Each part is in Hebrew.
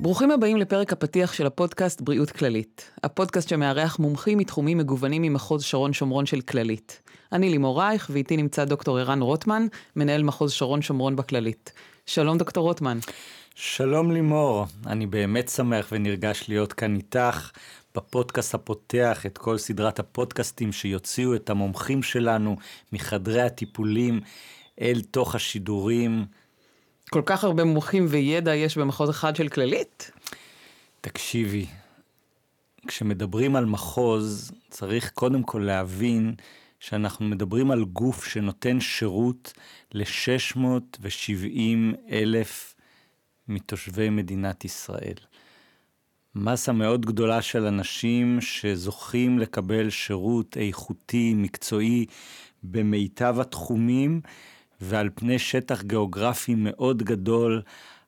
ברוכים הבאים לפרק הפתיח של הפודקאסט בריאות כללית. הפודקאסט שמארח מומחים מתחומים מגוונים ממחוז שרון שומרון של כללית. אני לימור רייך, ואיתי נמצא דוקטור ערן רוטמן, מנהל מחוז שרון שומרון בכללית. שלום דוקטור רוטמן. שלום לימור, אני באמת שמח ונרגש להיות כאן איתך בפודקאסט הפותח את כל סדרת הפודקאסטים שיוציאו את המומחים שלנו מחדרי הטיפולים אל תוך השידורים. כל כך הרבה מומחים וידע יש במחוז אחד של כללית? תקשיבי, כשמדברים על מחוז, צריך קודם כל להבין שאנחנו מדברים על גוף שנותן שירות ל-670 אלף מתושבי מדינת ישראל. מסה מאוד גדולה של אנשים שזוכים לקבל שירות איכותי, מקצועי, במיטב התחומים, ועל פני שטח גיאוגרפי מאוד גדול,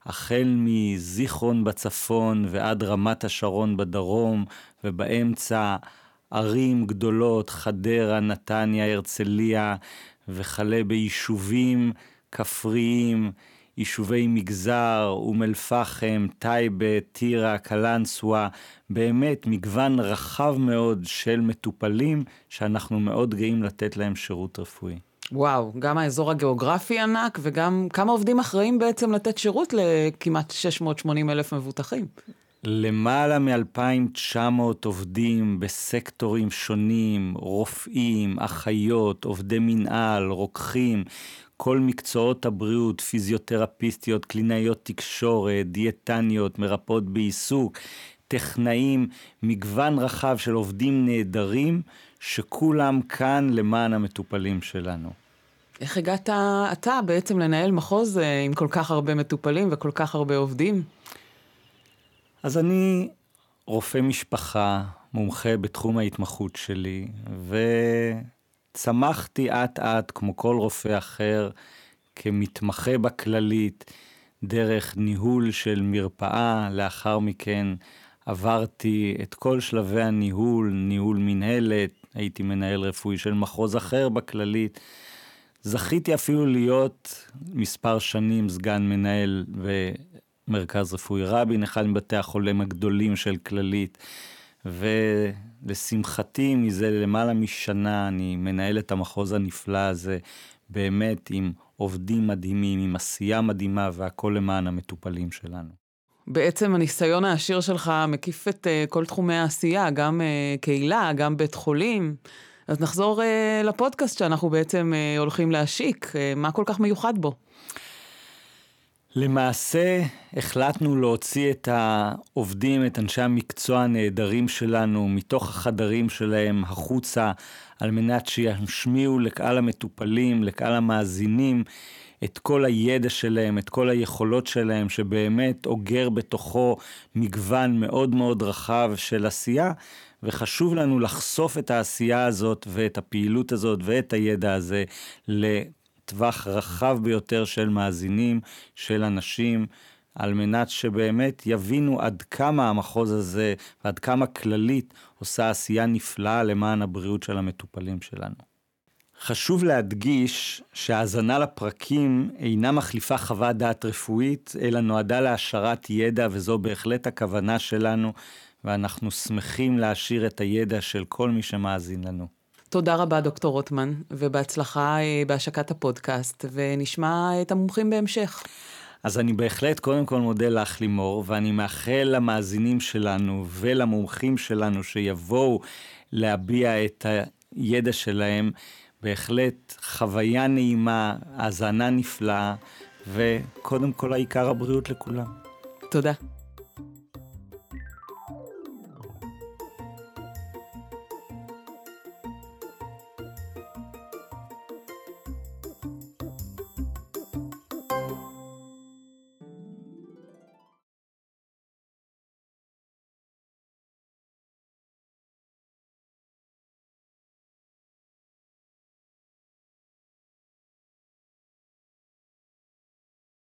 החל מזיכרון בצפון ועד רמת השרון בדרום, ובאמצע ערים גדולות, חדרה, נתניה, הרצליה, וכלה ביישובים כפריים, יישובי מגזר, אום אל-פחם, טייבה, טירה, קלנסווה, באמת מגוון רחב מאוד של מטופלים שאנחנו מאוד גאים לתת להם שירות רפואי. וואו, גם האזור הגיאוגרפי ענק וגם כמה עובדים אחראים בעצם לתת שירות לכמעט 680 אלף מבוטחים. למעלה מ-2,900 עובדים בסקטורים שונים, רופאים, אחיות, עובדי מנהל, רוקחים, כל מקצועות הבריאות, פיזיותרפיסטיות, קלינאיות תקשורת, דיאטניות, מרפאות בעיסוק, טכנאים, מגוון רחב של עובדים נהדרים, שכולם כאן למען המטופלים שלנו. איך הגעת אתה בעצם לנהל מחוז אה, עם כל כך הרבה מטופלים וכל כך הרבה עובדים? אז אני רופא משפחה, מומחה בתחום ההתמחות שלי, וצמחתי אט אט, כמו כל רופא אחר, כמתמחה בכללית, דרך ניהול של מרפאה, לאחר מכן עברתי את כל שלבי הניהול, ניהול מנהלת, הייתי מנהל רפואי של מחוז אחר בכללית. זכיתי אפילו להיות מספר שנים סגן מנהל במרכז רפואי רבין, אחד מבתי החולים הגדולים של כללית. ולשמחתי, מזה למעלה משנה אני מנהל את המחוז הנפלא הזה, באמת עם עובדים מדהימים, עם עשייה מדהימה, והכל למען המטופלים שלנו. בעצם הניסיון העשיר שלך מקיף את uh, כל תחומי העשייה, גם uh, קהילה, גם בית חולים. אז נחזור uh, לפודקאסט שאנחנו בעצם uh, הולכים להשיק, uh, מה כל כך מיוחד בו? למעשה החלטנו להוציא את העובדים, את אנשי המקצוע הנהדרים שלנו, מתוך החדרים שלהם החוצה, על מנת שישמיעו לקהל המטופלים, לקהל המאזינים, את כל הידע שלהם, את כל היכולות שלהם, שבאמת אוגר בתוכו מגוון מאוד מאוד רחב של עשייה, וחשוב לנו לחשוף את העשייה הזאת ואת הפעילות הזאת ואת הידע הזה לטווח רחב ביותר של מאזינים, של אנשים. על מנת שבאמת יבינו עד כמה המחוז הזה ועד כמה כללית עושה עשייה נפלאה למען הבריאות של המטופלים שלנו. חשוב להדגיש שהאזנה לפרקים אינה מחליפה חוות דעת רפואית, אלא נועדה להעשרת ידע, וזו בהחלט הכוונה שלנו, ואנחנו שמחים להעשיר את הידע של כל מי שמאזין לנו. תודה רבה, דוקטור רוטמן, ובהצלחה אה, בהשקת הפודקאסט, ונשמע את המומחים בהמשך. אז אני בהחלט קודם כל מודה לך לימור, ואני מאחל למאזינים שלנו ולמומחים שלנו שיבואו להביע את הידע שלהם. בהחלט חוויה נעימה, האזנה נפלאה, וקודם כל העיקר הבריאות לכולם. תודה.